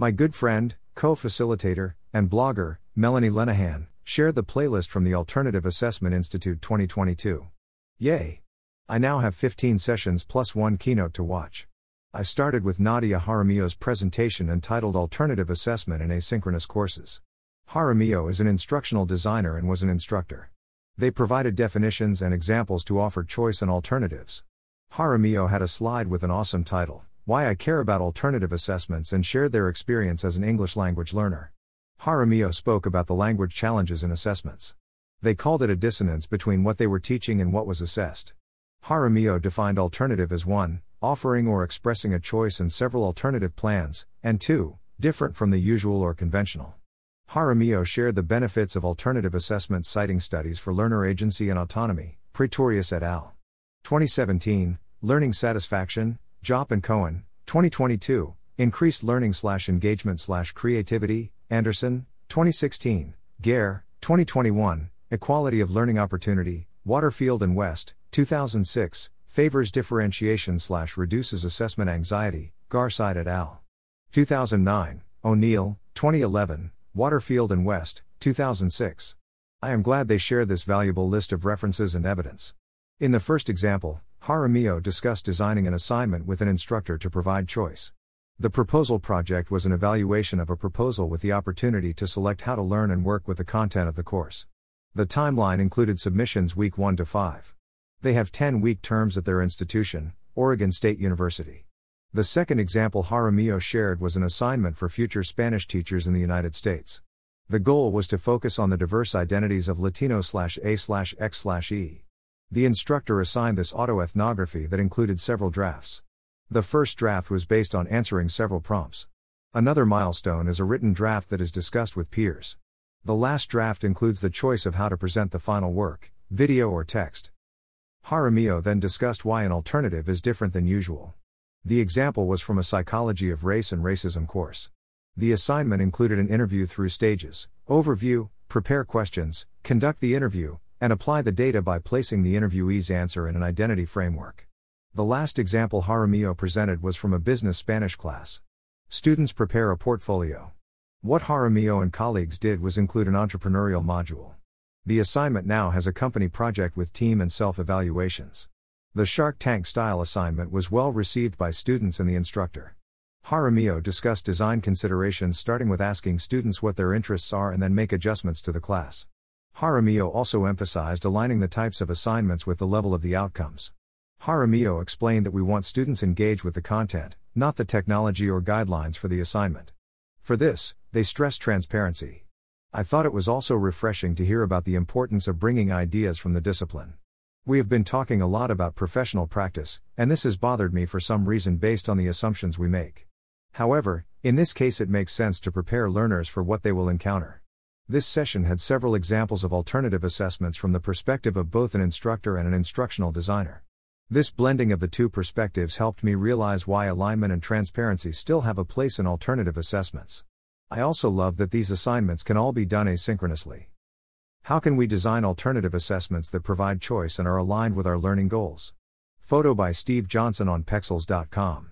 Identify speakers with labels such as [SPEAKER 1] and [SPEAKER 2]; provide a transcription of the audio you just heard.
[SPEAKER 1] My good friend, co facilitator, and blogger, Melanie Lenahan, shared the playlist from the Alternative Assessment Institute 2022. Yay! I now have 15 sessions plus one keynote to watch. I started with Nadia Jaramillo's presentation entitled Alternative Assessment in Asynchronous Courses. Jaramillo is an instructional designer and was an instructor. They provided definitions and examples to offer choice and alternatives. Jaramillo had a slide with an awesome title, Why I Care About Alternative Assessments, and shared their experience as an English language learner. Jaramillo spoke about the language challenges in assessments. They called it a dissonance between what they were teaching and what was assessed. Jaramillo defined alternative as 1. Offering or expressing a choice and several alternative plans, and 2. Different from the usual or conventional. Jaramillo shared the benefits of alternative assessment citing studies for learner agency and autonomy, Pretorius et al. 2017, Learning Satisfaction, Jopp and Cohen, 2022, Increased Learning slash Engagement slash Creativity, Anderson, 2016, Gare, 2021, Equality of Learning Opportunity, Waterfield and West, 2006, Favors Differentiation slash Reduces Assessment Anxiety, Garside et al. 2009, O'Neill, 2011, Waterfield and West, 2006. I am glad they share this valuable list of references and evidence. In the first example, Jaramillo discussed designing an assignment with an instructor to provide choice. The proposal project was an evaluation of a proposal with the opportunity to select how to learn and work with the content of the course. The timeline included submissions week 1 to 5. They have 10 week terms at their institution, Oregon State University. The second example Jaramillo shared was an assignment for future Spanish teachers in the United States. The goal was to focus on the diverse identities of Latino A X E. The instructor assigned this autoethnography that included several drafts. The first draft was based on answering several prompts. Another milestone is a written draft that is discussed with peers. The last draft includes the choice of how to present the final work, video or text. Jaramillo then discussed why an alternative is different than usual. The example was from a Psychology of Race and Racism course. The assignment included an interview through stages, overview, prepare questions, conduct the interview, and apply the data by placing the interviewee's answer in an identity framework. The last example Jaramillo presented was from a business Spanish class. Students prepare a portfolio. What Jaramillo and colleagues did was include an entrepreneurial module. The assignment now has a company project with team and self evaluations. The Shark Tank style assignment was well received by students and the instructor. Jaramillo discussed design considerations starting with asking students what their interests are and then make adjustments to the class. Jaramillo also emphasized aligning the types of assignments with the level of the outcomes. Jaramillo explained that we want students engaged with the content, not the technology or guidelines for the assignment. For this, they stressed transparency. I thought it was also refreshing to hear about the importance of bringing ideas from the discipline. We have been talking a lot about professional practice, and this has bothered me for some reason based on the assumptions we make. However, in this case, it makes sense to prepare learners for what they will encounter. This session had several examples of alternative assessments from the perspective of both an instructor and an instructional designer. This blending of the two perspectives helped me realize why alignment and transparency still have a place in alternative assessments. I also love that these assignments can all be done asynchronously. How can we design alternative assessments that provide choice and are aligned with our learning goals? Photo by Steve Johnson on Pexels.com.